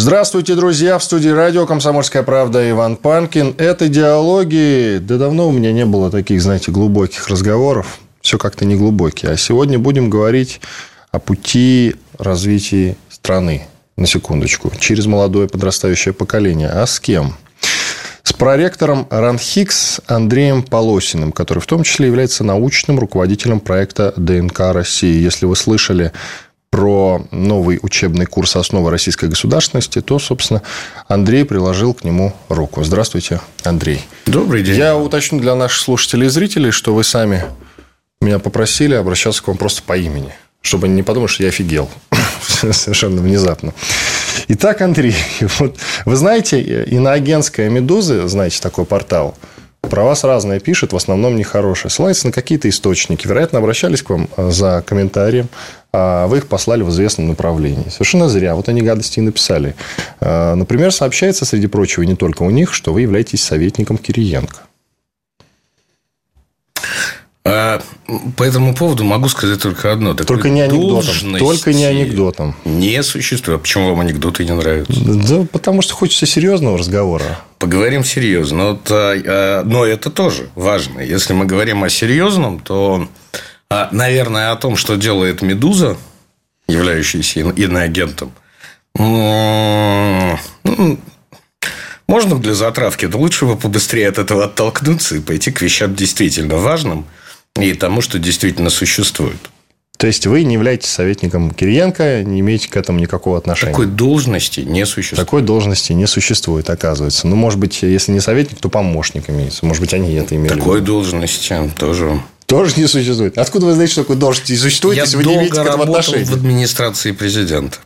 Здравствуйте, друзья! В студии радио «Комсомольская правда» Иван Панкин. Это диалоги. Да давно у меня не было таких, знаете, глубоких разговоров. Все как-то не глубокие. А сегодня будем говорить о пути развития страны. На секундочку. Через молодое подрастающее поколение. А с кем? с проректором РАНХИКС Андреем Полосиным, который в том числе является научным руководителем проекта ДНК России. Если вы слышали про новый учебный курс «Основы российской государственности», то, собственно, Андрей приложил к нему руку. Здравствуйте, Андрей. Добрый день. Я уточню для наших слушателей и зрителей, что вы сами меня попросили обращаться к вам просто по имени, чтобы они не подумали, что я офигел совершенно внезапно. Итак, Андрей, вот вы знаете, иноагентская «Медуза», знаете, такой портал, про вас разное пишет, в основном нехорошее. Ссылается на какие-то источники. Вероятно, обращались к вам э, за комментарием, а вы их послали в известном направлении. Совершенно зря. Вот они гадости и написали. Э, например, сообщается, среди прочего, не только у них, что вы являетесь советником Кириенко. А, по этому поводу могу сказать только одно. Такой только не анекдотом. Только не анекдотом. Не существует. А почему вам анекдоты не нравятся? Да потому что хочется серьезного разговора. Поговорим серьезно. Вот, а, но это тоже важно. Если мы говорим о серьезном, то, наверное, о том, что делает Медуза, являющаяся иноагентом, можно для затравки, но лучше бы побыстрее от этого оттолкнуться и пойти к вещам действительно важным – и тому, что действительно существует. То есть вы не являетесь советником Кириенко, не имеете к этому никакого отношения? Такой должности не существует. Такой должности не существует, оказывается. Ну, может быть, если не советник, то помощник имеется. Может быть, они это имели. Такой должности тоже. Тоже не существует. Откуда вы знаете, что такой должности не существует, Я если вы не имеете к этому отношения? в администрации президента.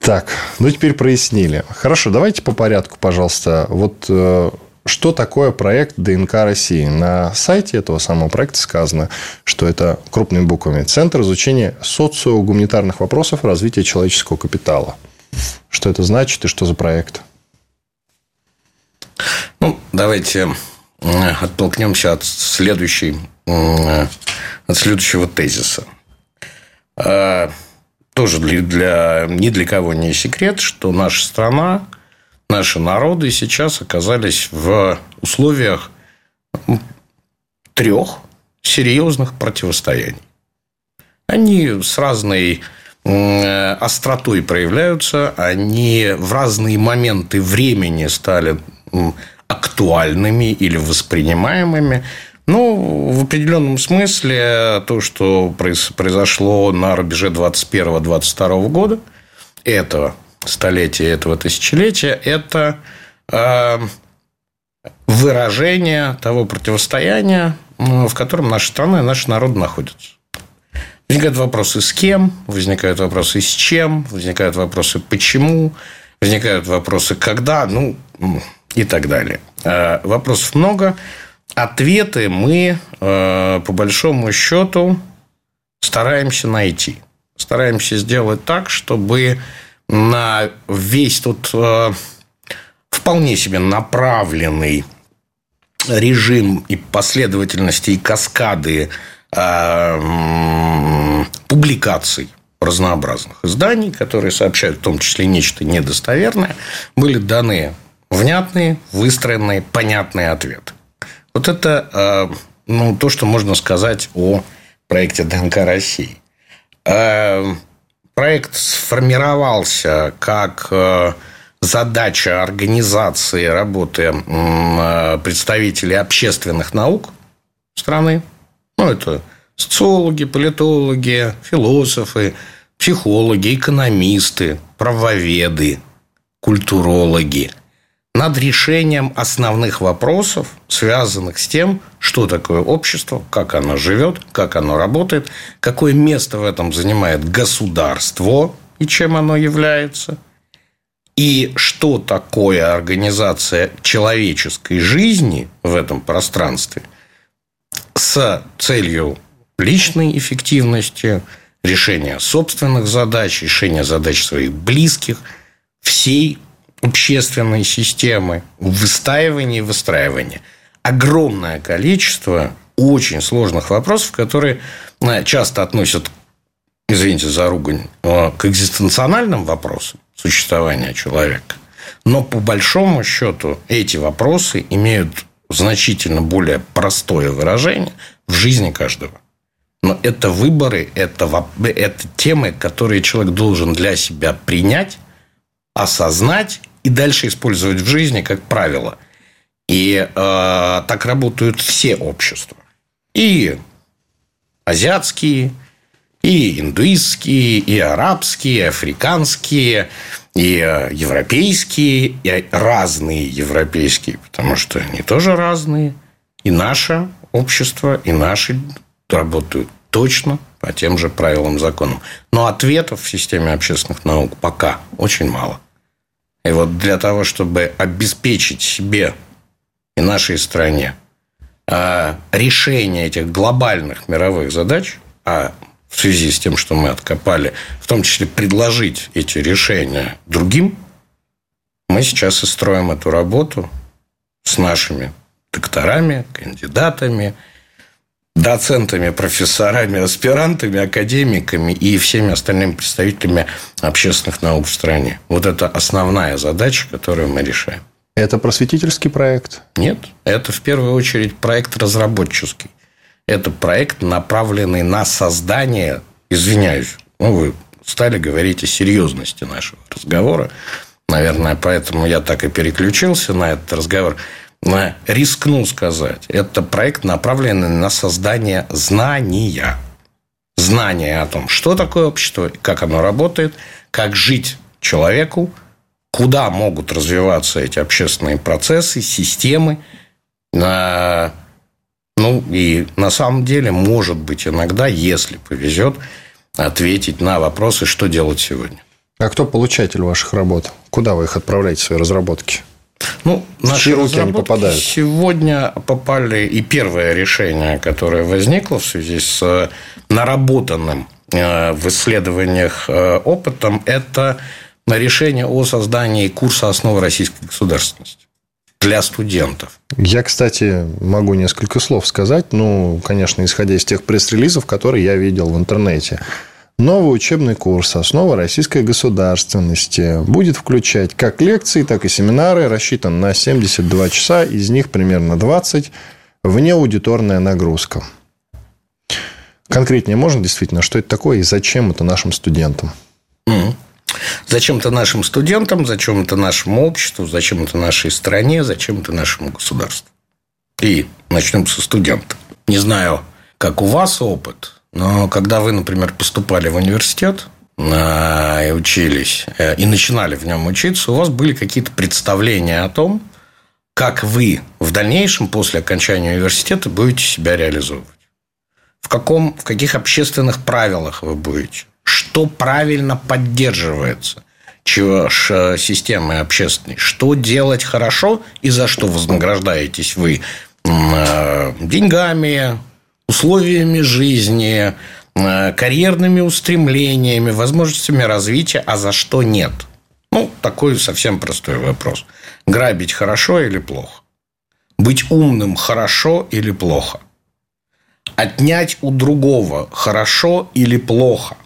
Так, ну теперь прояснили. Хорошо, давайте по порядку, пожалуйста. Вот э, что такое проект ДНК России. На сайте этого самого проекта сказано, что это крупными буквами Центр изучения социогуманитарных вопросов развития человеческого капитала. Что это значит и что за проект? Ну, давайте оттолкнемся от следующей, от следующего тезиса. А, тоже для, для, ни для кого не секрет, что наша страна наши народы сейчас оказались в условиях трех серьезных противостояний. Они с разной остротой проявляются, они в разные моменты времени стали актуальными или воспринимаемыми. Ну, в определенном смысле то, что произошло на рубеже 21-22 года, это столетия этого тысячелетия, это э, выражение того противостояния, в котором наша страна и наши народы находятся. Возникают вопросы с кем, возникают вопросы с чем, возникают вопросы почему, возникают вопросы когда, ну и так далее. Э, вопросов много. Ответы мы, э, по большому счету, стараемся найти. Стараемся сделать так, чтобы на весь тут э, вполне себе направленный режим и последовательности и каскады э, публикаций разнообразных изданий, которые сообщают в том числе нечто недостоверное, были даны внятные, выстроенные, понятные ответы. Вот это э, ну, то, что можно сказать о проекте ДНК России. Э, проект сформировался как э, задача организации работы э, представителей общественных наук страны. Ну, это социологи, политологи, философы, психологи, экономисты, правоведы, культурологи – над решением основных вопросов, связанных с тем, что такое общество, как оно живет, как оно работает, какое место в этом занимает государство и чем оно является, и что такое организация человеческой жизни в этом пространстве с целью личной эффективности, решения собственных задач, решения задач своих близких, всей общественной системы, выстаивания и выстраивания. Огромное количество очень сложных вопросов, которые э, часто относят, извините за ругань, э, к экзистенциональным вопросам существования человека. Но по большому счету эти вопросы имеют значительно более простое выражение в жизни каждого. Но это выборы, это, это темы, которые человек должен для себя принять, осознать и дальше использовать в жизни как правило. И э, так работают все общества. И азиатские, и индуистские, и арабские, и африканские, и э, европейские, и разные европейские, потому что они тоже разные. И наше общество, и наши работают точно по тем же правилам законам. Но ответов в системе общественных наук пока очень мало. И вот для того, чтобы обеспечить себе и нашей стране э, решение этих глобальных мировых задач, а в связи с тем, что мы откопали, в том числе предложить эти решения другим, мы сейчас и строим эту работу с нашими докторами, кандидатами, доцентами, профессорами, аспирантами, академиками и всеми остальными представителями общественных наук в стране. Вот это основная задача, которую мы решаем. Это просветительский проект? Нет, это в первую очередь проект разработческий. Это проект, направленный на создание, извиняюсь, ну, вы стали говорить о серьезности нашего разговора. Наверное, поэтому я так и переключился на этот разговор рискну сказать, это проект, направленный на создание знания. Знания о том, что такое общество, как оно работает, как жить человеку, куда могут развиваться эти общественные процессы, системы. Ну, и на самом деле, может быть, иногда, если повезет, ответить на вопросы, что делать сегодня. А кто получатель ваших работ? Куда вы их отправляете, свои разработки? Ну, наши руки они попадают. Сегодня попали и первое решение, которое возникло в связи с наработанным э, в исследованиях э, опытом, это решение о создании курса основы российской государственности для студентов. Я, кстати, могу несколько слов сказать. Ну, конечно, исходя из тех пресс-релизов, которые я видел в интернете. Новый учебный курс «Основа российской государственности» будет включать как лекции, так и семинары, рассчитан на 72 часа, из них примерно 20 внеаудиторная нагрузка. Конкретнее можно действительно, что это такое и зачем это нашим студентам? Зачем это нашим студентам, зачем это нашему обществу, зачем это нашей стране, зачем это нашему государству? И начнем со студентов. Не знаю, как у вас опыт, но когда вы, например, поступали в университет а, и учились, э, и начинали в нем учиться, у вас были какие-то представления о том, как вы в дальнейшем, после окончания университета, будете себя реализовывать. В, каком, в каких общественных правилах вы будете. Что правильно поддерживается чего, ш, системой общественной. Что делать хорошо и за что вознаграждаетесь вы э, деньгами, условиями жизни, э, карьерными устремлениями, возможностями развития, а за что нет? Ну, такой совсем простой вопрос. Грабить хорошо или плохо? Быть умным хорошо или плохо? Отнять у другого хорошо или плохо?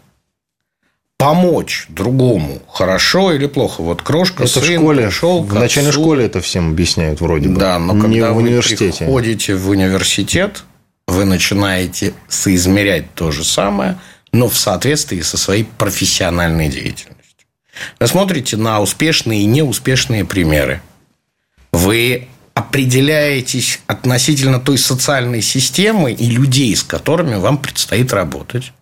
Помочь другому хорошо или плохо? Вот крошка, это сын, в школе, пришел в начальной школе это всем объясняют вроде бы. Да, но Не когда в университете. вы приходите в университет, вы начинаете соизмерять то же самое, но в соответствии со своей профессиональной деятельностью. Вы смотрите на успешные и неуспешные примеры. Вы определяетесь относительно той социальной системы и людей, с которыми вам предстоит работать.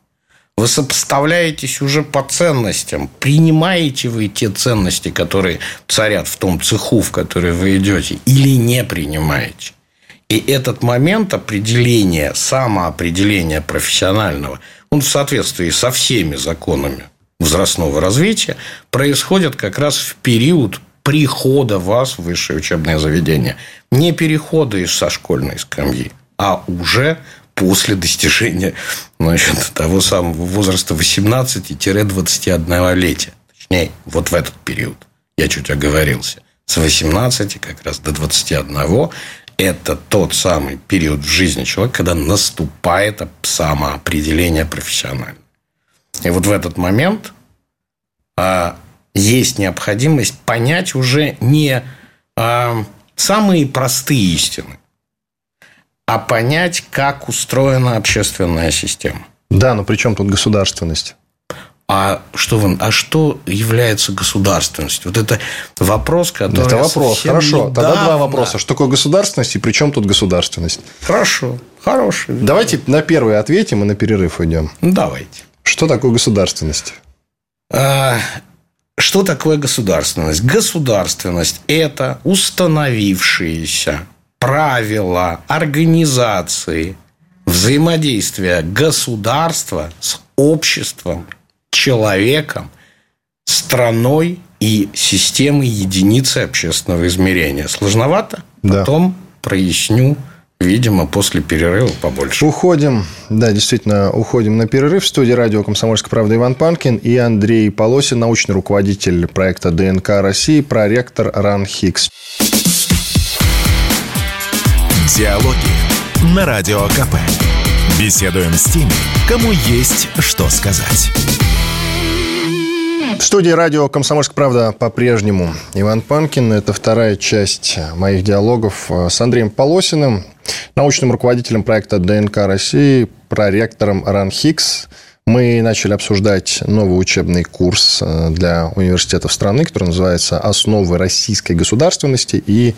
Вы сопоставляетесь уже по ценностям. Принимаете вы те ценности, которые царят в том цеху, в который вы идете, или не принимаете. И этот момент определения, самоопределения профессионального, он в соответствии со всеми законами возрастного развития происходят как раз в период прихода вас в высшее учебное заведение. Не перехода из со школьной скамьи, а уже после достижения значит, того самого возраста 18-21 летия. Точнее, вот в этот период. Я чуть оговорился. С 18 как раз до 21 это тот самый период в жизни человека, когда наступает самоопределение профессионально. И вот в этот момент а, есть необходимость понять уже не а, самые простые истины, а понять, как устроена общественная система. Да, но при чем тут государственность? А что, вы, а что является государственностью? Вот это вопрос, который... Это вопрос. Хорошо. Недавно... Тогда два вопроса. Что такое государственность и при чем тут государственность? Хорошо. Хороший. Давайте на первый ответим и на перерыв идем. Давайте. Что такое государственность? А, что такое государственность? Государственность – это установившиеся правила организации взаимодействия государства с обществом человеком, страной и системой единицы общественного измерения. Сложновато? Да. Потом проясню Видимо, после перерыва побольше. Уходим, да, действительно, уходим на перерыв. В студии радио «Комсомольская правда» Иван Панкин и Андрей Полосин, научный руководитель проекта ДНК России, проректор РАН Хикс. Диалоги на Радио КП. Беседуем с теми, кому есть что сказать. В студии радио «Комсомольская правда» по-прежнему Иван Панкин. Это вторая часть моих диалогов с Андреем Полосиным, научным руководителем проекта ДНК России, проректором РАНХИКС. Мы начали обсуждать новый учебный курс э, для университетов страны, который называется «Основы российской государственности» и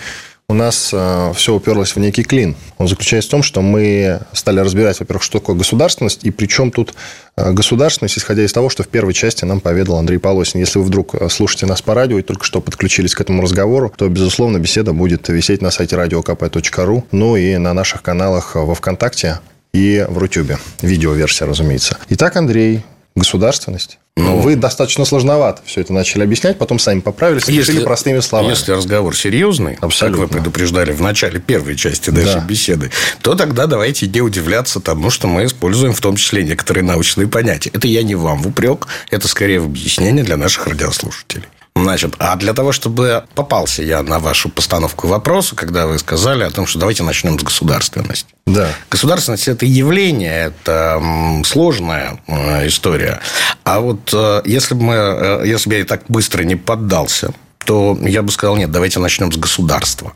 у нас э, все уперлось в некий клин. Он заключается в том, что мы стали разбирать, во-первых, что такое государственность, и причем тут э, государственность, исходя из того, что в первой части нам поведал Андрей Полосин. Если вы вдруг э, слушаете нас по радио и только что подключились к этому разговору, то, безусловно, беседа будет висеть на сайте radiokp.ru, ну и на наших каналах во ВКонтакте и в Рутюбе. Видеоверсия, разумеется. Итак, Андрей, государственность. Ну, вы достаточно сложновато все это начали объяснять, потом сами поправились, если, решили простыми словами. Если разговор серьезный, Абсолютно. как вы предупреждали в начале первой части нашей да. беседы, то тогда давайте не удивляться тому, что мы используем в том числе некоторые научные понятия. Это я не вам в упрек, это скорее в объяснение для наших радиослушателей. Значит, а для того, чтобы попался я на вашу постановку вопроса, когда вы сказали о том, что давайте начнем с государственности. Да. Государственность – это явление, это сложная э, история. А вот э, если бы, мы, э, если бы я так быстро не поддался, то я бы сказал, нет, давайте начнем с государства.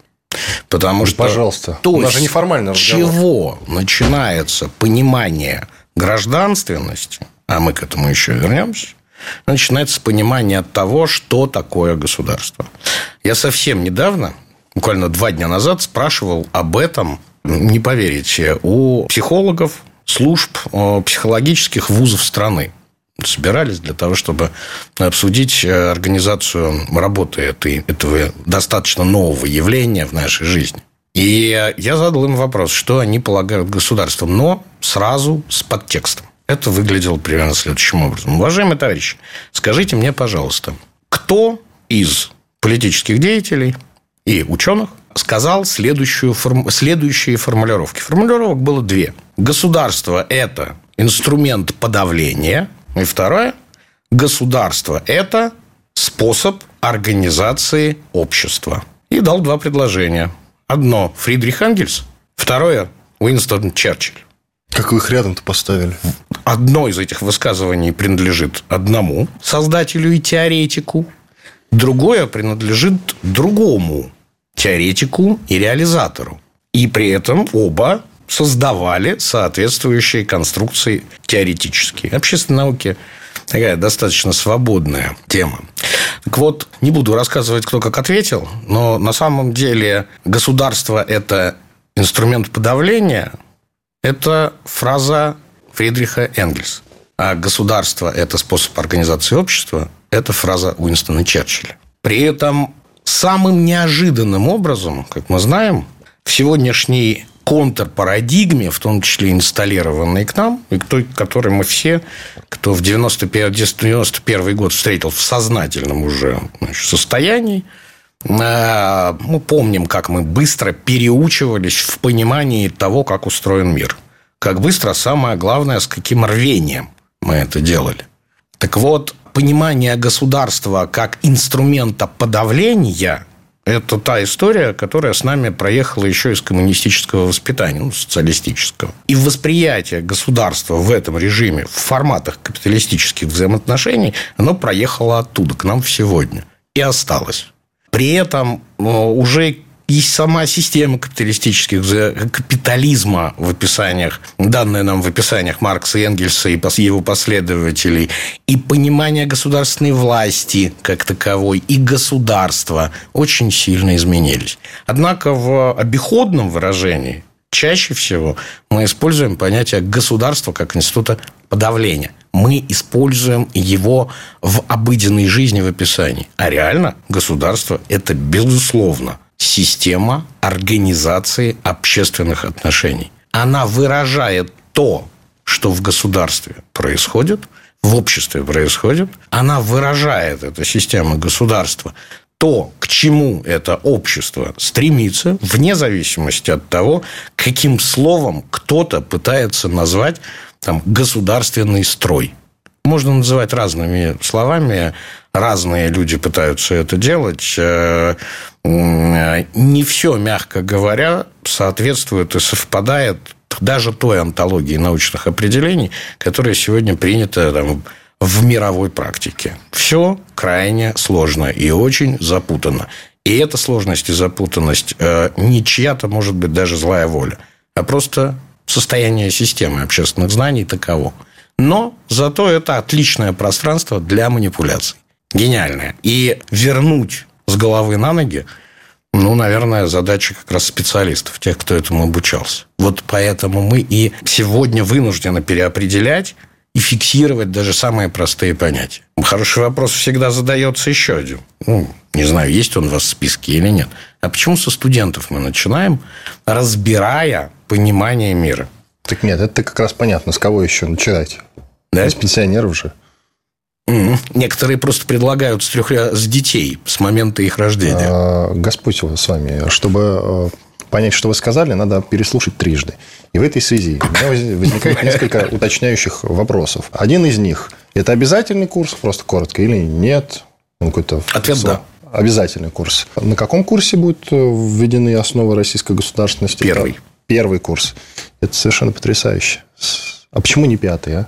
Потому ну, что... Пожалуйста. То есть, неформальный разговор. чего начинается понимание гражданственности, а мы к этому еще вернемся, начинается понимание того, что такое государство. Я совсем недавно, буквально два дня назад, спрашивал об этом, не поверите, у психологов служб психологических вузов страны собирались для того, чтобы обсудить э, организацию работы этой, этого достаточно нового явления в нашей жизни. И я задал им вопрос, что они полагают государством, но сразу с подтекстом. Это выглядело примерно следующим образом. Уважаемые товарищи, скажите мне, пожалуйста, кто из политических деятелей и ученых сказал следующую, следующие формулировки. Формулировок было две. Государство – это инструмент подавления. И второе – государство – это способ организации общества. И дал два предложения. Одно – Фридрих Энгельс, второе – Уинстон Черчилль. Как вы их рядом-то поставили? Одно из этих высказываний принадлежит одному создателю и теоретику, другое принадлежит другому теоретику и реализатору. И при этом оба создавали соответствующие конструкции теоретические. Общественные науки такая достаточно свободная тема. Так вот, не буду рассказывать, кто как ответил, но на самом деле государство – это инструмент подавления – это фраза Фридриха Энгельса. А государство – это способ организации общества – это фраза Уинстона Черчилля. При этом самым неожиданным образом, как мы знаем, в сегодняшней контрпарадигме, в том числе инсталлированной к нам, и к той, которой мы все, кто в 91, 91 год встретил в сознательном уже значит, состоянии, э, мы помним, как мы быстро переучивались в понимании того, как устроен мир. Как быстро, самое главное, с каким рвением мы это делали. Так вот, понимание государства как инструмента подавления – это та история, которая с нами проехала еще из коммунистического воспитания, ну, социалистического. И восприятие государства в этом режиме, в форматах капиталистических взаимоотношений, оно проехало оттуда, к нам сегодня. И осталось. При этом ну, уже есть сама система капиталистических, капитализма в описаниях, данная нам в описаниях Маркса и Энгельса и его последователей, и понимание государственной власти как таковой, и государства очень сильно изменились. Однако в обиходном выражении чаще всего мы используем понятие государства как института подавления. Мы используем его в обыденной жизни в описании. А реально государство – это, безусловно, система организации общественных отношений. Она выражает то, что в государстве происходит, в обществе происходит. Она выражает, эта система государства, то, к чему это общество стремится, вне зависимости от того, каким словом кто-то пытается назвать там, государственный строй. Можно называть разными словами, разные люди пытаются это делать. Э, не все, мягко говоря, соответствует и совпадает даже той антологии научных определений, которая сегодня принята там, в мировой практике. Все крайне сложно и очень запутанно. И эта сложность и запутанность э, не чья-то, может быть, даже злая воля, а просто состояние системы общественных знаний таково. Но зато это отличное пространство для манипуляций. Гениальное. И вернуть с головы на ноги, ну, наверное, задача как раз специалистов, тех, кто этому обучался. Вот поэтому мы и сегодня вынуждены переопределять и фиксировать даже самые простые понятия. Хороший вопрос всегда задается еще один. Ну, не знаю, есть он у вас в списке или нет. А почему со студентов мы начинаем, разбирая понимание мира? Так нет, это как раз понятно, с кого еще начинать. Да? С пенсионеров же. Некоторые просто предлагают с, трех, с детей, с момента их рождения. А, Господь с вами. Чтобы э, понять, что вы сказали, надо переслушать трижды. И в этой связи у меня возникает несколько уточняющих вопросов. Один из них – это обязательный курс, просто коротко, или нет? какой-то Ответ – да. Обязательный курс. На каком курсе будут э, введены основы российской государственности? Первый. Первый курс. Это совершенно потрясающе. А почему не пятый, а?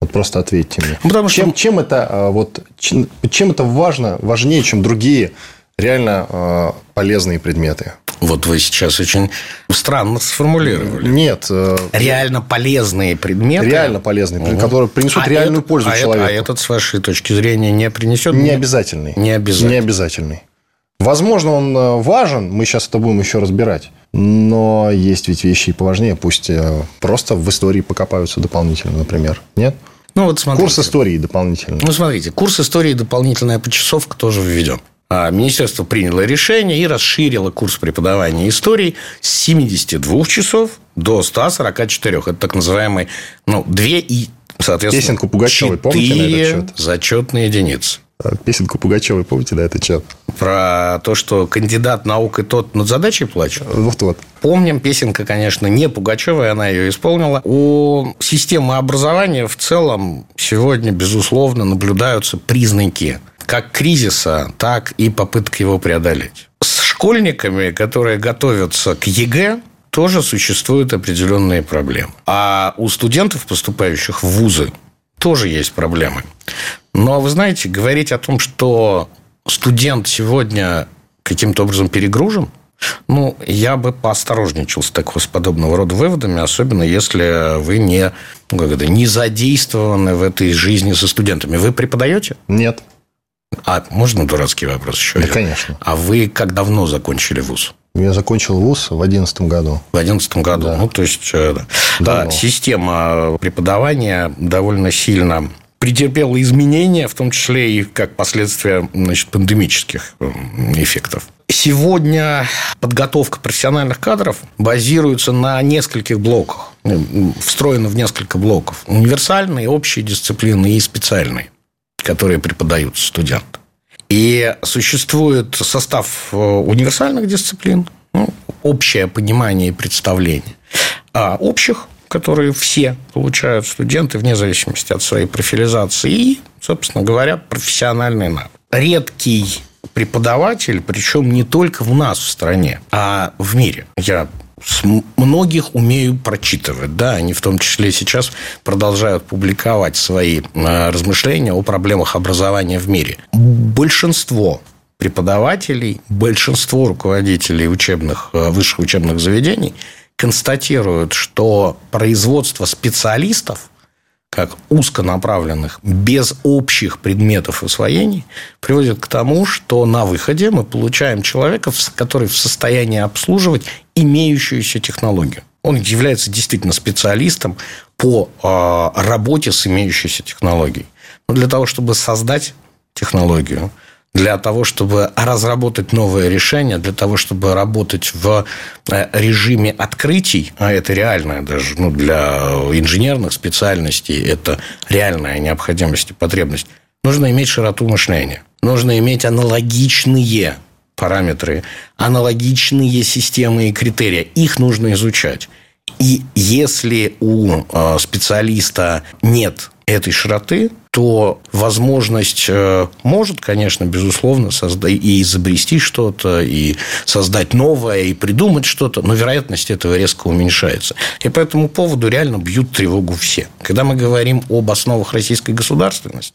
Вот просто ответьте мне. Ну, потому чем, что... чем, это, а, вот, чем, чем это важно, важнее, чем другие реально э, полезные предметы? Вот вы сейчас очень странно сформулировали. Нет. Э, реально полезные предметы. Реально полезные, угу. которые принесут а реальную это, пользу а человеку. Это, а этот, с вашей точки зрения, не принесет? Не обязательный. Не обязательный. Не обязательный. Возможно, он э, важен, мы сейчас это будем еще разбирать. Но есть ведь вещи и поважнее, пусть просто в истории покопаются дополнительно, например. Нет? Ну, вот смотрите. Курс истории дополнительный. Ну, смотрите, курс истории дополнительная почасовка тоже введен. А Министерство приняло решение и расширило курс преподавания истории с 72 часов до 144. Это так называемые ну, 2 и, соответственно, Песенку Пугачевой, помните на этот счет? зачетные единицы. А, песенку Пугачевой, помните, да, это что? Про то, что кандидат наук и тот над задачей плачет? Вот-вот. Помним, песенка, конечно, не Пугачевая, она ее исполнила. У системы образования в целом сегодня, безусловно, наблюдаются признаки как кризиса, так и попыток его преодолеть. С школьниками, которые готовятся к ЕГЭ, тоже существуют определенные проблемы. А у студентов, поступающих в вузы, тоже есть проблемы. Но вы знаете, говорить о том, что студент сегодня каким-то образом перегружен, ну, я бы поосторожничал с такого с подобного рода выводами, особенно если вы не, ну, как это, не задействованы в этой жизни со студентами. Вы преподаете? Нет. А можно дурацкий вопрос еще? Да, конечно. А вы как давно закончили вуз? Я закончил вуз в 2011 году. В 2011 году. Да. Ну, то есть, э, да. система преподавания довольно сильно претерпела изменения, в том числе и как последствия значит, пандемических эффектов. Сегодня подготовка профессиональных кадров базируется на нескольких блоках, ну, встроена в несколько блоков. Универсальные, общие дисциплины и специальные, которые преподаются студентам. И существует состав э, универсальных дисциплин, ну, общее понимание и представление, а общих, которые все получают студенты вне зависимости от своей профилизации и, собственно говоря, профессиональный навык. Редкий преподаватель, причем не только в нас в стране, а в мире. Я с многих умею прочитывать. Да, они в том числе сейчас продолжают публиковать свои э, размышления о проблемах образования в мире. Большинство преподавателей, большинство руководителей учебных, э, высших учебных заведений констатируют, что производство специалистов как узконаправленных, без общих предметов освоений, приводит к тому, что на выходе мы получаем человека, который в состоянии обслуживать имеющуюся технологию. Он является действительно специалистом по а, работе с имеющейся технологией. Но для того, чтобы создать технологию, для того, чтобы разработать новое решение, для того, чтобы работать в э, режиме открытий, а это реальная даже ну, для инженерных специальностей, это реальная необходимость и потребность, нужно иметь широту мышления. Нужно иметь аналогичные параметры, аналогичные системы и критерии. Их нужно изучать. И если у э, специалиста нет этой широты, то возможность э, может, конечно, безусловно, создать и изобрести что-то, и создать новое, и придумать что-то, но вероятность этого резко уменьшается. И по этому поводу реально бьют тревогу все. Когда мы говорим об основах российской государственности,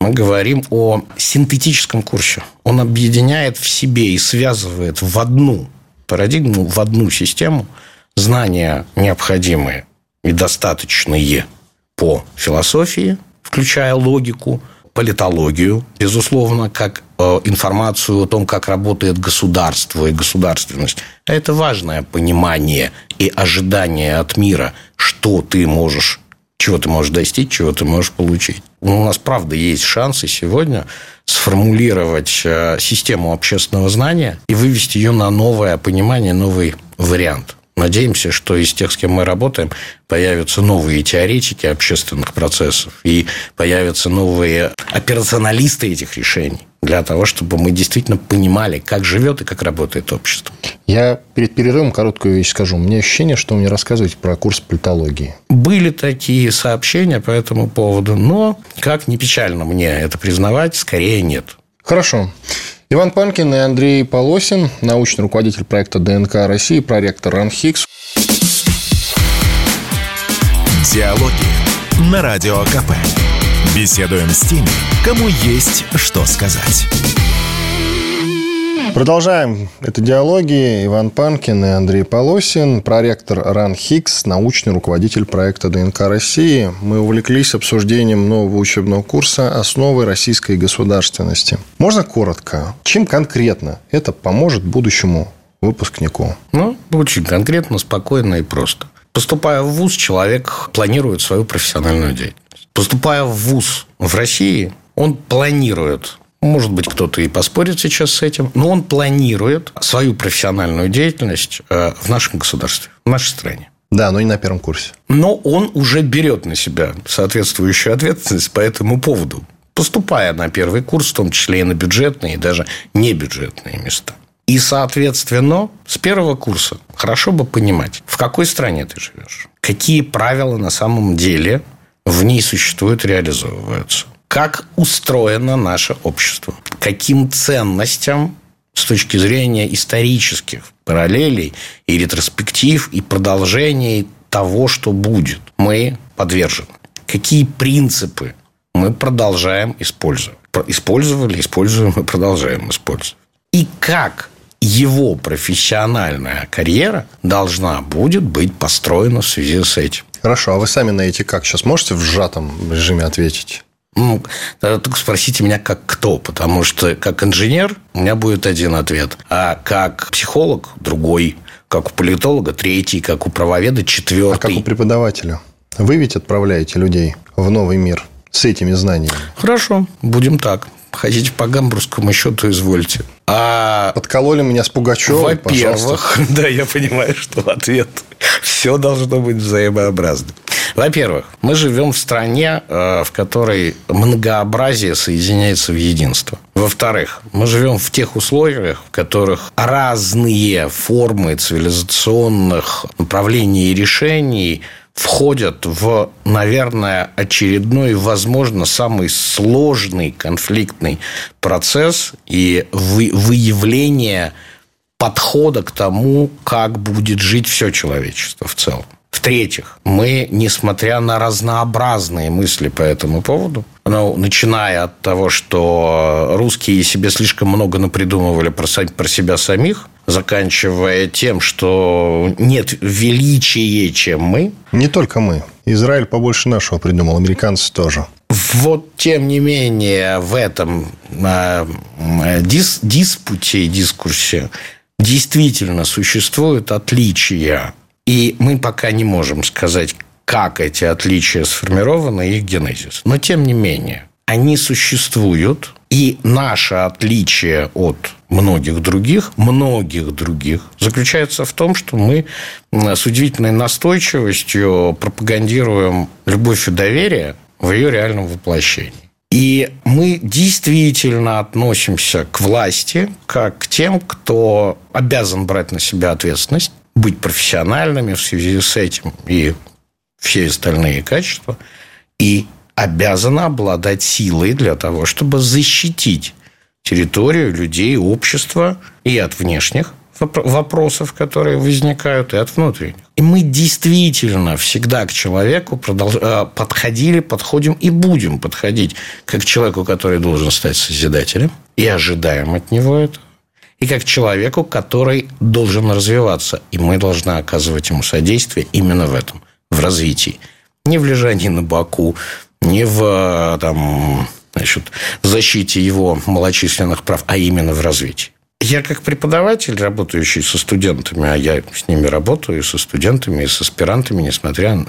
мы говорим о синтетическом курсе. Он объединяет в себе и связывает в одну парадигму, в одну систему знания необходимые и достаточные по философии, включая логику, политологию, безусловно, как э, информацию о том, как работает государство и государственность. Это важное понимание и ожидание от мира, что ты можешь, чего ты можешь достичь, чего ты можешь получить. Ну, у нас, правда, есть шансы сегодня сформулировать э, систему общественного знания и вывести ее на новое понимание, новый вариант. Надеемся, что из тех, с кем мы работаем, появятся новые теоретики общественных процессов и появятся новые операционалисты этих решений для того, чтобы мы действительно понимали, как живет и как работает общество. Я перед перерывом короткую вещь скажу. У меня ощущение, что вы мне рассказываете про курс политологии. Были такие сообщения по этому поводу, но, как не печально мне это признавать, скорее нет. Хорошо. Иван Панкин и Андрей Полосин, научный руководитель проекта ДНК России, проректор РАНХИКС. Диалоги на Радио КП. Беседуем с теми, кому есть что сказать. Продолжаем. Это диалоги. Иван Панкин и Андрей Полосин, проректор РАН Хикс, научный руководитель проекта ДНК России. Мы увлеклись обсуждением нового учебного курса «Основы российской государственности». Можно коротко? Чем конкретно это поможет будущему выпускнику? Ну, очень конкретно, спокойно и просто. Поступая в ВУЗ, человек планирует свою профессиональную деятельность. Поступая в ВУЗ в России, он планирует может быть, кто-то и поспорит сейчас с этим, но он планирует свою профессиональную деятельность э, в нашем государстве, в нашей стране. Да, но не на первом курсе. Но он уже берет на себя соответствующую ответственность по этому поводу, поступая на первый курс, в том числе и на бюджетные, и даже небюджетные места. И, соответственно, с первого курса хорошо бы понимать, в какой стране ты живешь, какие правила на самом деле в ней существуют, реализовываются как устроено наше общество, каким ценностям с точки зрения исторических параллелей и ретроспектив, и продолжений того, что будет, мы подвержены. Какие принципы мы продолжаем использовать. Использовали, используем и продолжаем использовать. И как его профессиональная карьера должна будет быть построена в связи с этим. Хорошо, а вы сами на эти как сейчас можете в сжатом режиме ответить? Ну, тогда только спросите меня, как кто, потому что как инженер у меня будет один ответ, а как психолог – другой, как у политолога – третий, как у правоведа – четвертый. А как у преподавателя? Вы ведь отправляете людей в новый мир с этими знаниями? Хорошо, будем так. Хотите по гамбургскому счету, извольте. А... Подкололи меня с Пугачевым, Во-первых, да, я понимаю, что ответ все должно быть взаимообразным. Во-первых, мы живем в стране, э, в которой многообразие соединяется в единство. Во-вторых, мы живем в тех условиях, в которых разные формы цивилизационных направлений и решений входят в, наверное, очередной, возможно, самый сложный конфликтный процесс и выявление подхода к тому, как будет жить все человечество в целом. В-третьих, мы, несмотря на разнообразные мысли по этому поводу, ну, начиная от того, что русские себе слишком много напридумывали про, про себя самих, заканчивая тем, что нет величия, чем мы. Не только мы. Израиль побольше нашего придумал, американцы тоже. Вот, тем не менее, в этом э, дис, диспуте и дискурсе действительно существуют отличия и мы пока не можем сказать, как эти отличия сформированы, их генезис. Но, тем не менее, они существуют, и наше отличие от многих других, многих других, заключается в том, что мы с удивительной настойчивостью пропагандируем любовь и доверие в ее реальном воплощении. И мы действительно относимся к власти как к тем, кто обязан брать на себя ответственность, быть профессиональными в связи с этим и все остальные качества, и обязана обладать силой для того, чтобы защитить территорию, людей, общество и от внешних вопросов, которые возникают, и от внутренних. И мы действительно всегда к человеку продолж... Э, подходили, подходим и будем подходить как к человеку, который должен стать созидателем, и ожидаем от него этого и как человеку, который должен развиваться. И мы должны оказывать ему содействие именно в этом, в развитии. Не в лежании на боку, не в там, значит, защите его малочисленных прав, а именно в развитии. Я как преподаватель, работающий со студентами, а я с ними работаю, со студентами, и с аспирантами, несмотря на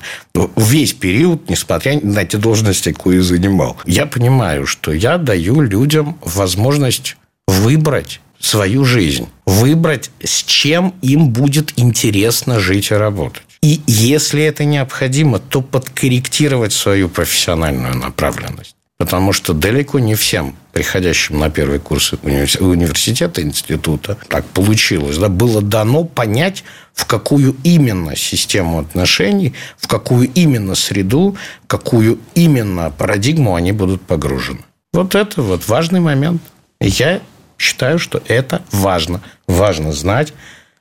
весь период, несмотря на те должности, какие занимал, я понимаю, что я даю людям возможность выбрать свою жизнь, выбрать, с чем им будет интересно жить и работать. И если это необходимо, то подкорректировать свою профессиональную направленность. Потому что далеко не всем, приходящим на первый курс университета, института, так получилось. Да, было дано понять, в какую именно систему отношений, в какую именно среду, какую именно парадигму они будут погружены. Вот это вот важный момент. Я считаю, что это важно. Важно знать,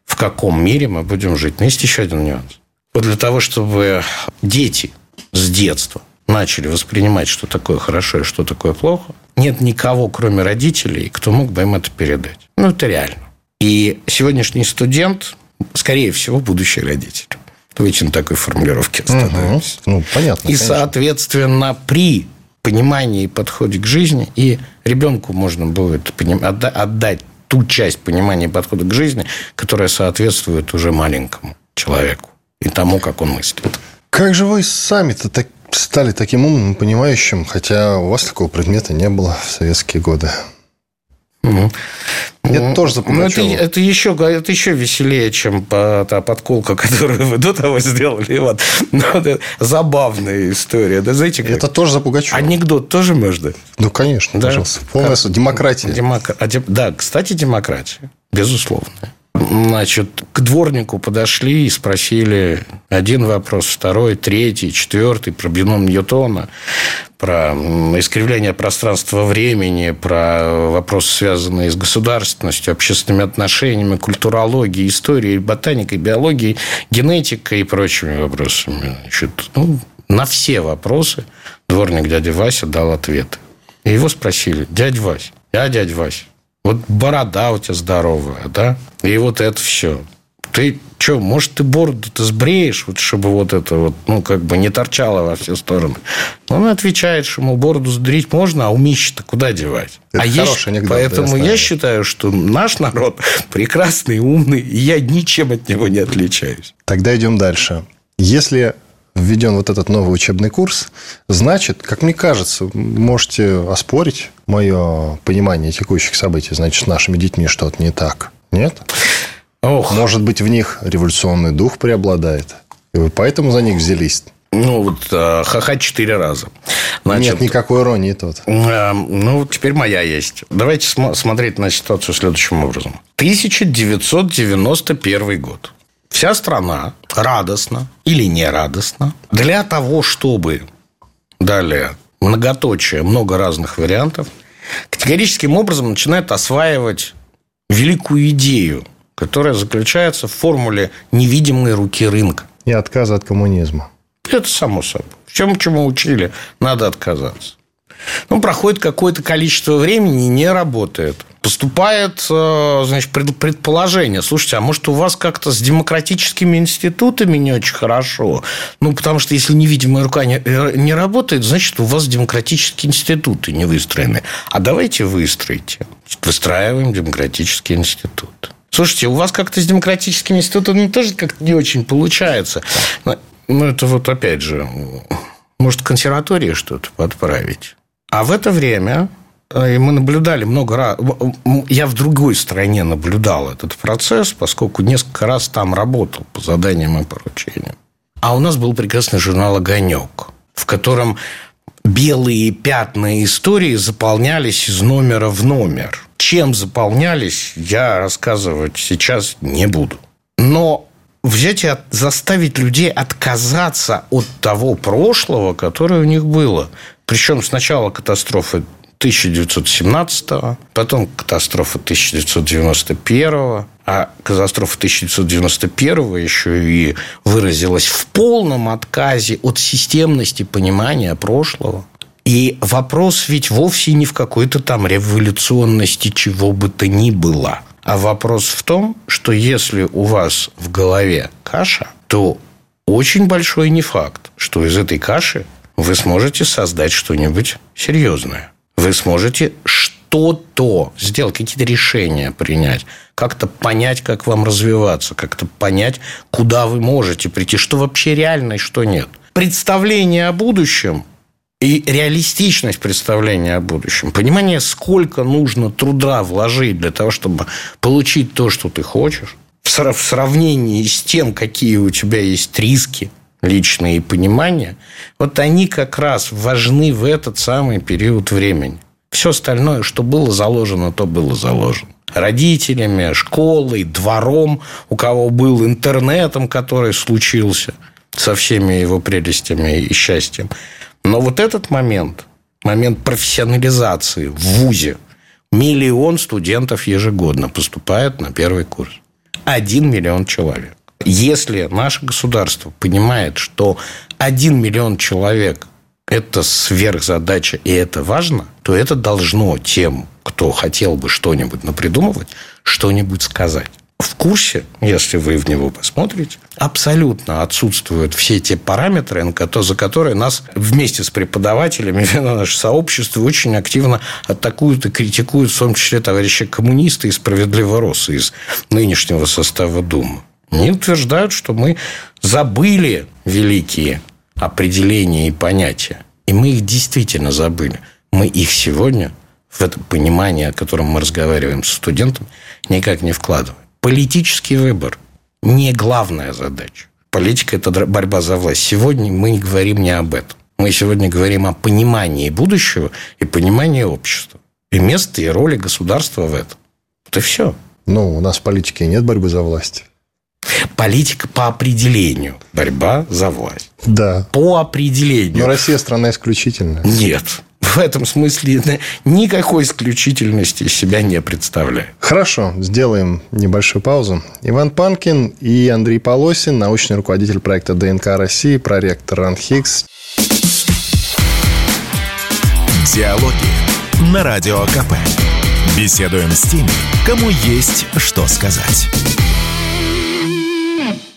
в каком мире мы будем жить. Но есть еще один нюанс. Вот для того, чтобы дети с детства начали воспринимать, что такое хорошо и что такое плохо, нет никого, кроме родителей, кто мог бы им это передать. Ну, это реально. И сегодняшний студент, скорее всего, будущий родитель. На такой формулировке остановимся. Угу. Ну, понятно. И, конечно. соответственно, при понимании и подходе к жизни, и ребенку можно будет отдать ту часть понимания и подхода к жизни, которая соответствует уже маленькому человеку и тому, как он мыслит. Как же вы сами-то так стали таким умным, понимающим, хотя у вас такого предмета не было в советские годы? Угу. Это тоже за ну, это, это, еще, это еще веселее, чем та подколка, которую вы до того сделали. Вот. Ну, это забавная история. Да, знаете, как? Это тоже за Пугачева. Анекдот тоже можно? Ну, конечно, да? пожалуйста. Полная как? демократия. Демокра... Да, кстати, демократия. Безусловно. Значит, к дворнику подошли и спросили один вопрос, второй, третий, четвертый про бином Ньютона, про искривление пространства-времени, про вопросы, связанные с государственностью, общественными отношениями, культурологией, историей, ботаникой, биологией, генетикой и прочими вопросами. Значит, ну, на все вопросы дворник дядя Вася дал ответы. И его спросили, дядя Вася, я дядя Вася, вот борода у тебя здоровая, да? И вот это все. Ты что, может, ты бороду-то сбреешь, вот, чтобы вот это вот, ну, как бы не торчало во все стороны? Он отвечает, что, мол, бороду сдрить можно, а умище-то куда девать? Это а хороший анекдот, Поэтому я, я считаю, что наш народ прекрасный, умный, и я ничем от него не отличаюсь. Тогда идем дальше. Если введен вот этот новый учебный курс, значит, как мне кажется, можете оспорить мое понимание текущих событий, значит, с нашими детьми что-то не так. Нет? Ох. Может быть, в них революционный дух преобладает. И вы поэтому за них взялись. Ну, вот э, ха-ха четыре раза. Значит, Нет никакой иронии тут. Э, ну, теперь моя есть. Давайте см- смотреть на ситуацию следующим образом. 1991 год. Вся страна радостно или не радостно для того, чтобы далее многоточие, много разных вариантов, категорическим образом начинает осваивать великую идею, которая заключается в формуле невидимой руки рынка. И отказа от коммунизма. Это само собой. В чем чему учили, надо отказаться. Ну, проходит какое-то количество времени и не работает. Поступает, э, значит, предположение. Слушайте, а может, у вас как-то с демократическими институтами не очень хорошо? Ну, потому что если невидимая рука не, э, не работает, значит, у вас демократические институты не выстроены. А давайте выстроите. Выстраиваем демократический институт. Слушайте, у вас как-то с демократическими институтами тоже как-то не очень получается. Ну, это вот опять же, может, консерватории что-то подправить. А в это время э, мы наблюдали много раз. Я в другой стране наблюдал этот процесс, поскольку несколько раз там работал по заданиям и поручениям. А у нас был прекрасный журнал «Огонек», в котором белые пятна истории заполнялись из номера в номер. Чем заполнялись, я рассказывать сейчас не буду. Но взять и заставить людей отказаться от того прошлого, которое у них было. Причем сначала катастрофы 1917, потом катастрофа 1991, а катастрофа 1991 еще и выразилась в полном отказе от системности понимания прошлого. И вопрос ведь вовсе не в какой-то там революционности чего бы то ни было – а вопрос в том, что если у вас в голове каша, то очень большой не факт, что из этой каши вы сможете создать что-нибудь серьезное. Вы сможете что-то сделать, какие-то решения принять, как-то понять, как вам развиваться, как-то понять, куда вы можете прийти, что вообще реально и что нет. Представление о будущем и реалистичность представления о будущем, понимание, сколько нужно труда вложить для того, чтобы получить то, что ты хочешь, в сравнении с тем, какие у тебя есть риски личные понимания, вот они как раз важны в этот самый период времени. Все остальное, что было заложено, то было заложено. Родителями, школой, двором, у кого был интернетом, который случился со всеми его прелестями и счастьем. Но вот этот момент, момент профессионализации в ВУЗе, миллион студентов ежегодно поступает на первый курс. Один миллион человек. Если наше государство понимает, что один миллион человек – это сверхзадача и это важно, то это должно тем, кто хотел бы что-нибудь напридумывать, что-нибудь сказать в курсе, если вы в него посмотрите, абсолютно отсутствуют все те параметры, за которые нас вместе с преподавателями наше сообщество очень активно атакуют и критикуют, в том числе товарищи коммунисты и справедливо из нынешнего состава Думы. Они утверждают, что мы забыли великие определения и понятия. И мы их действительно забыли. Мы их сегодня в это понимание, о котором мы разговариваем с студентом, никак не вкладываем. Политический выбор не главная задача. Политика – это борьба за власть. Сегодня мы не говорим не об этом. Мы сегодня говорим о понимании будущего и понимании общества. И место, и роли государства в этом. Вот и все. Ну, у нас в политике нет борьбы за власть. Политика по определению. Борьба за власть. Да. По определению. Но Россия страна исключительная. Нет в этом смысле никакой исключительности себя не представляю. Хорошо, сделаем небольшую паузу. Иван Панкин и Андрей Полосин, научный руководитель проекта ДНК России, проректор РАНХИКС. Диалоги на Радио КП. Беседуем с теми, кому есть что сказать.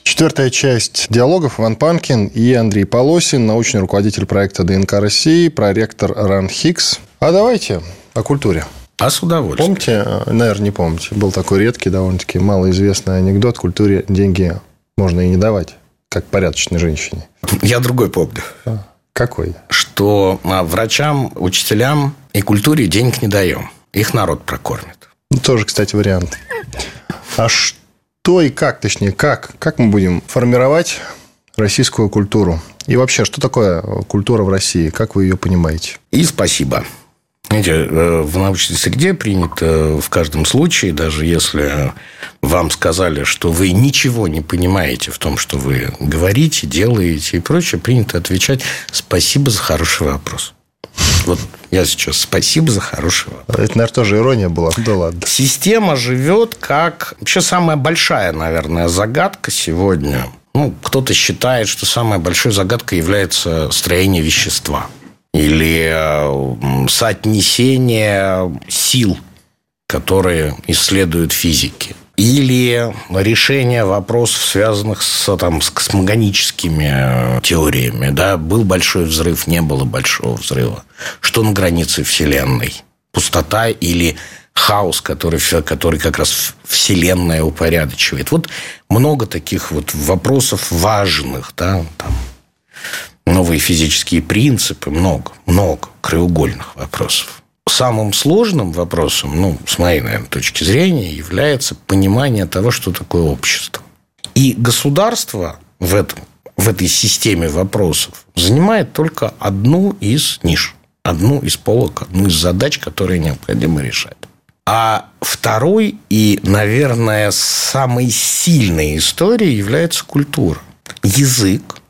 Четвертая часть диалогов Иван Панкин и Андрей Полосин, научный руководитель проекта ДНК России, проректор РАН Хикс. А давайте о культуре. А с удовольствием. Помните, наверное, не помните, был такой редкий, довольно-таки малоизвестный анекдот, культуре деньги можно и не давать. как порядочной женщине? Я другой помню. А, какой? Что а, врачам, учителям и культуре денег не даем. Их народ прокормит. Ну, тоже, кстати, вариант. А что и как, точнее, как? Как мы будем формировать российскую культуру? И вообще, что такое культура в России? Как вы ее понимаете? И спасибо. Знаете, э, в научной среде принято в каждом случае, даже если вам сказали, что вы ничего не понимаете в том, что вы говорите, делаете и прочее, принято отвечать «спасибо за хороший вопрос». Вот я сейчас спасибо за хороший вопрос. Это, наверное, тоже ирония была. Да ладно. Система живет как... Вообще самая большая, наверное, загадка сегодня. Ну, кто-то считает, что самой большой загадкой является строение вещества или соотнесение сил, которые исследуют физики. Или решение вопросов, связанных с, там, с космогоническими э, теориями. Да? Был большой взрыв, не было большого взрыва. Что на границе Вселенной? Пустота или хаос, который, который как раз Вселенная упорядочивает. Вот много таких вот вопросов важных. Да? Там, новые физические принципы, много, много краеугольных вопросов. Самым сложным вопросом, ну, с моей, наверное, точки зрения, является понимание того, что такое общество. И государство в, этом, в этой системе вопросов занимает только одну из ниш, одну из полок, одну из задач, которые необходимо решать. А второй и, наверное, самой сильной историей является культура. Язык,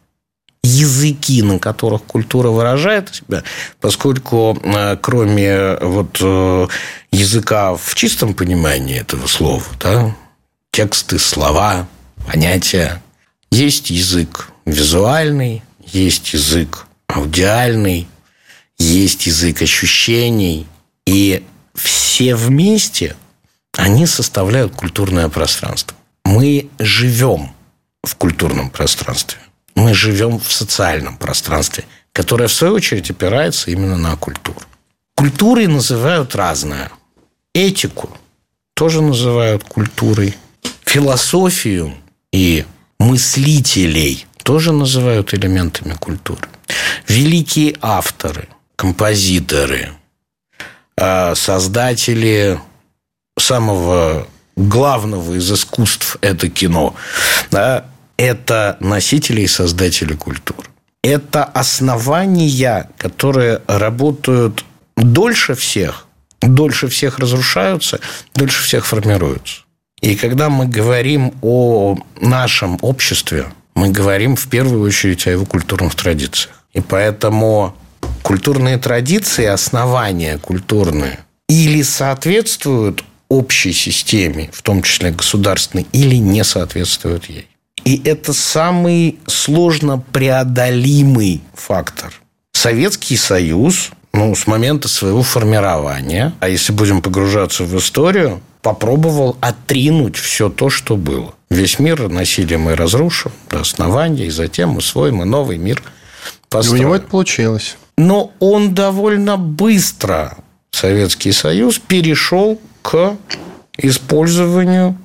языки, на которых культура выражает себя, поскольку э, кроме вот э, языка в чистом понимании этого слова, да, тексты, слова, понятия, есть язык визуальный, есть язык аудиальный, есть язык ощущений, и все вместе они составляют культурное пространство. Мы живем в культурном пространстве мы живем в социальном пространстве, которое, в свою очередь, опирается именно на культуру. Культурой называют разное. Этику тоже называют культурой. Философию и мыслителей тоже называют элементами культуры. Великие авторы, композиторы, а, создатели самого главного из искусств – это кино. Да, это носители и создатели культуры. Это основания, которые работают дольше всех, дольше всех разрушаются, дольше всех формируются. И когда мы говорим о нашем обществе, мы говорим в первую очередь о его культурных традициях. И поэтому культурные традиции, основания культурные, или соответствуют общей системе, в том числе государственной, или не соответствуют ей. И это самый сложно преодолимый фактор. Советский Союз, ну, с момента своего формирования, а если будем погружаться в историю, попробовал отринуть все то, что было. Весь мир насилием мы разрушим до основания, и затем свой, мы новый мир построим. И у него это получилось. Но он довольно быстро, Советский Союз, перешел к использованию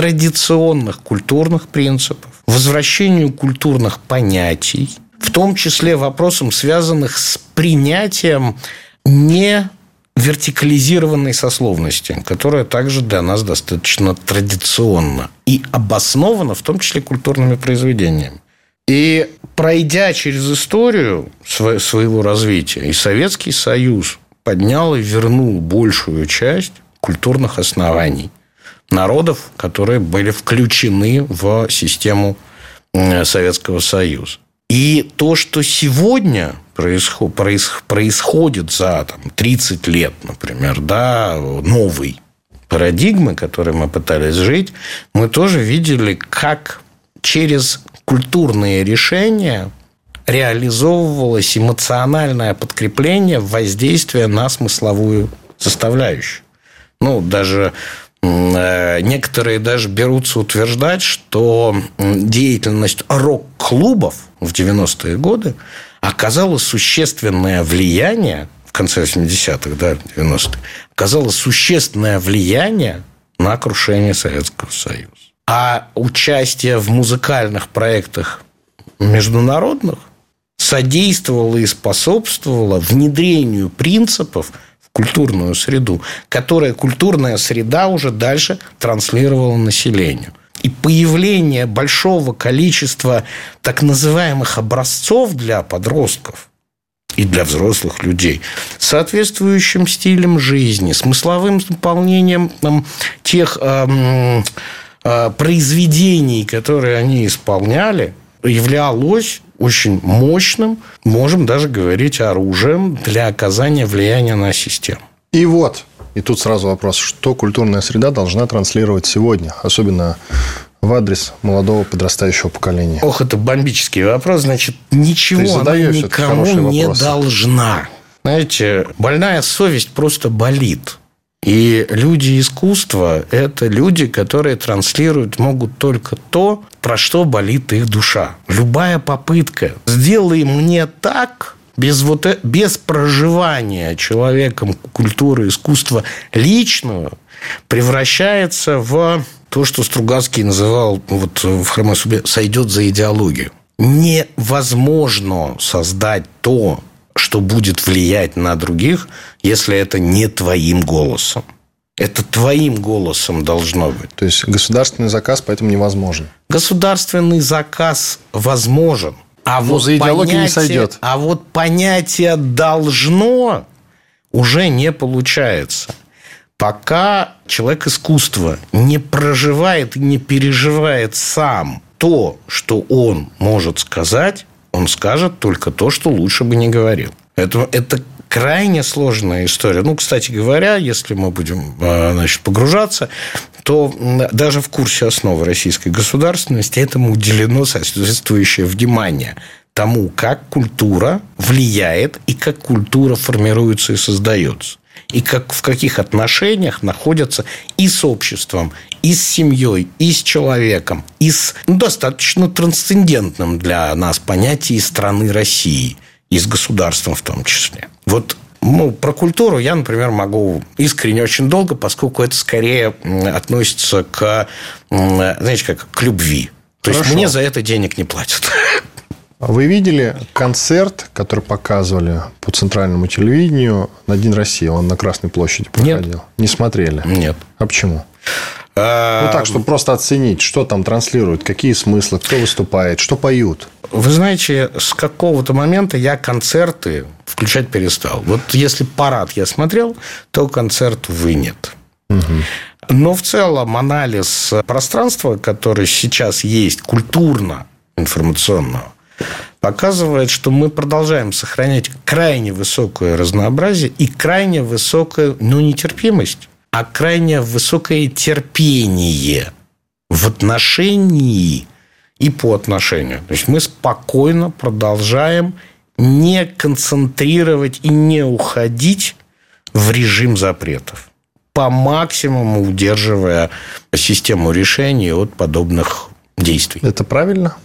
традиционных культурных принципов, возвращению культурных понятий, в том числе вопросам, связанных с принятием не вертикализированной сословности, которая также для нас достаточно традиционна и обоснована, в том числе культурными произведениями. И пройдя через историю своего развития, и Советский Союз поднял и вернул большую часть культурных оснований народов, которые были включены в систему Советского Союза. И то, что сегодня происход, проис, происходит за там, 30 лет, например, да, новой парадигмы, которой мы пытались жить, мы тоже видели, как через культурные решения реализовывалось эмоциональное подкрепление воздействия на смысловую составляющую. Ну, даже некоторые даже берутся утверждать, что деятельность рок-клубов в 90-е годы оказала существенное влияние в конце 80-х, да, 90-х, оказала существенное влияние на крушение Советского Союза. А участие в музыкальных проектах международных содействовало и способствовало внедрению принципов культурную среду, которая культурная среда уже дальше транслировала населению. И появление большого количества так называемых образцов для подростков и для взрослых людей, соответствующим стилем жизни, смысловым наполнением там, тех эм, э, произведений, которые они исполняли, являлось очень мощным, можем даже говорить оружием для оказания влияния на систему. И вот, и тут сразу вопрос, что культурная среда должна транслировать сегодня, особенно в адрес молодого подрастающего поколения? Ох, это бомбический вопрос. Значит, ничего она никому не должна. Знаете, больная совесть просто болит. И люди искусства – это люди, которые транслируют могут только то, про что болит их душа. Любая попытка «сделай мне так», без, вот, э, без проживания человеком культуры, искусства личного превращается в то, что Стругацкий называл вот в хромой судьбе «сойдет за идеологию». Невозможно создать то, что будет влиять на других, если это не твоим голосом. Это твоим голосом должно быть. То есть государственный заказ поэтому невозможен. Государственный заказ возможен. А Но вот за идеологию не сойдет. А вот понятие должно уже не получается. Пока человек искусства не проживает и не переживает сам то, что он может сказать, он скажет только то, что лучше бы не говорил. Это, это крайне сложная история. Ну, кстати говоря, если мы будем а, значит, погружаться, то даже в курсе основы российской государственности этому уделено соответствующее внимание тому, как культура влияет и как культура формируется и создается и как, в каких отношениях находятся и с обществом, и с семьей, и с человеком, и с ну, достаточно трансцендентным для нас понятием страны России, и с государством в том числе. Вот ну, про культуру я, например, могу искренне очень долго, поскольку это скорее относится к, знаете, как к любви. То Хорошо. есть мне за это денег не платят. Вы видели концерт, который показывали по центральному телевидению на День России? Он на Красной площади проходил. Нет. Не смотрели? Нет. А почему? А, ну так, чтобы просто оценить, что там транслируют, какие смыслы, кто выступает, что поют. Вы знаете, с какого-то момента я концерты включать перестал. Вот если парад я смотрел, то концерт, вы нет. Угу. Но в целом анализ пространства, которое сейчас есть культурно информационного, показывает, что мы продолжаем сохранять крайне высокое разнообразие и крайне высокую, ну, нетерпимость, а крайне высокое терпение в отношении и по отношению. То есть мы спокойно продолжаем не концентрировать и не уходить в режим запретов, по максимуму удерживая систему решений от подобных действий. Это правильно?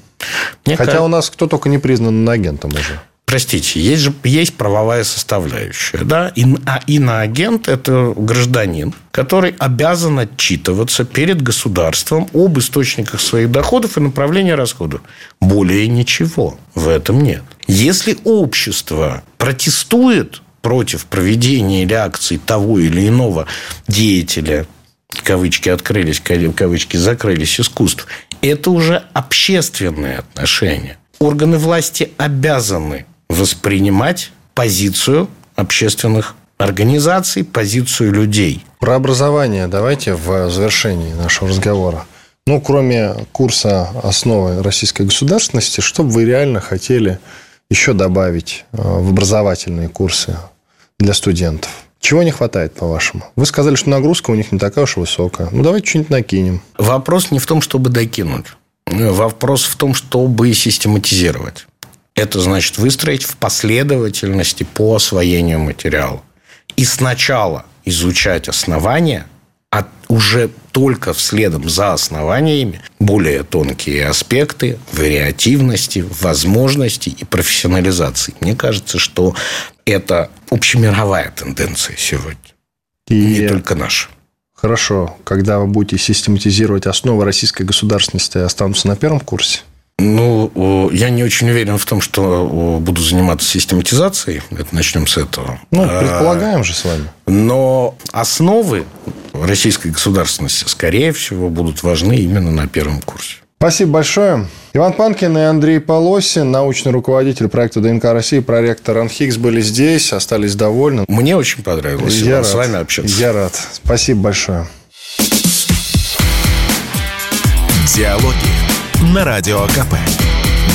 Мне Хотя кажется... у нас кто только не признан агентом уже. Простите, есть же есть правовая составляющая. Да? И, а иноагент – это гражданин, который обязан отчитываться перед государством об источниках своих доходов и направлении расходов. Более ничего в этом нет. Если общество протестует против проведения или акций того или иного деятеля, кавычки открылись, кавычки закрылись, искусств, это уже общественные отношения. Органы власти обязаны воспринимать позицию общественных организаций, позицию людей. Про образование давайте в завершении нашего разговора. Ну, кроме курса «Основы российской государственности», что бы вы реально хотели еще добавить э, в образовательные курсы для студентов? Чего не хватает, по-вашему? Вы сказали, что нагрузка у них не такая уж высокая. Ну, давайте что-нибудь накинем. Вопрос не в том, чтобы докинуть. Вопрос в том, чтобы систематизировать. Это значит выстроить в последовательности по освоению материала. И сначала изучать основания, а уже только вследом за основаниями более тонкие аспекты вариативности, возможностей и профессионализации. Мне кажется, что это общемировая тенденция сегодня. И не только наша. Хорошо. Когда вы будете систематизировать основы российской государственности, останутся на первом курсе? Ну, я не очень уверен в том, что буду заниматься систематизацией. Это начнем с этого. Ну, а, предполагаем же с вами. Но основы российской государственности, скорее всего, будут важны именно на первом курсе. Спасибо большое. Иван Панкин и Андрей Полосин, научный руководитель проекта ДНК России, проректор Анхикс были здесь, остались довольны. Мне очень понравилось Я рад. с вами общаться. Я рад. Спасибо большое. Диалоги на Радио КП.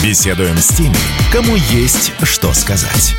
Беседуем с теми, кому есть что сказать.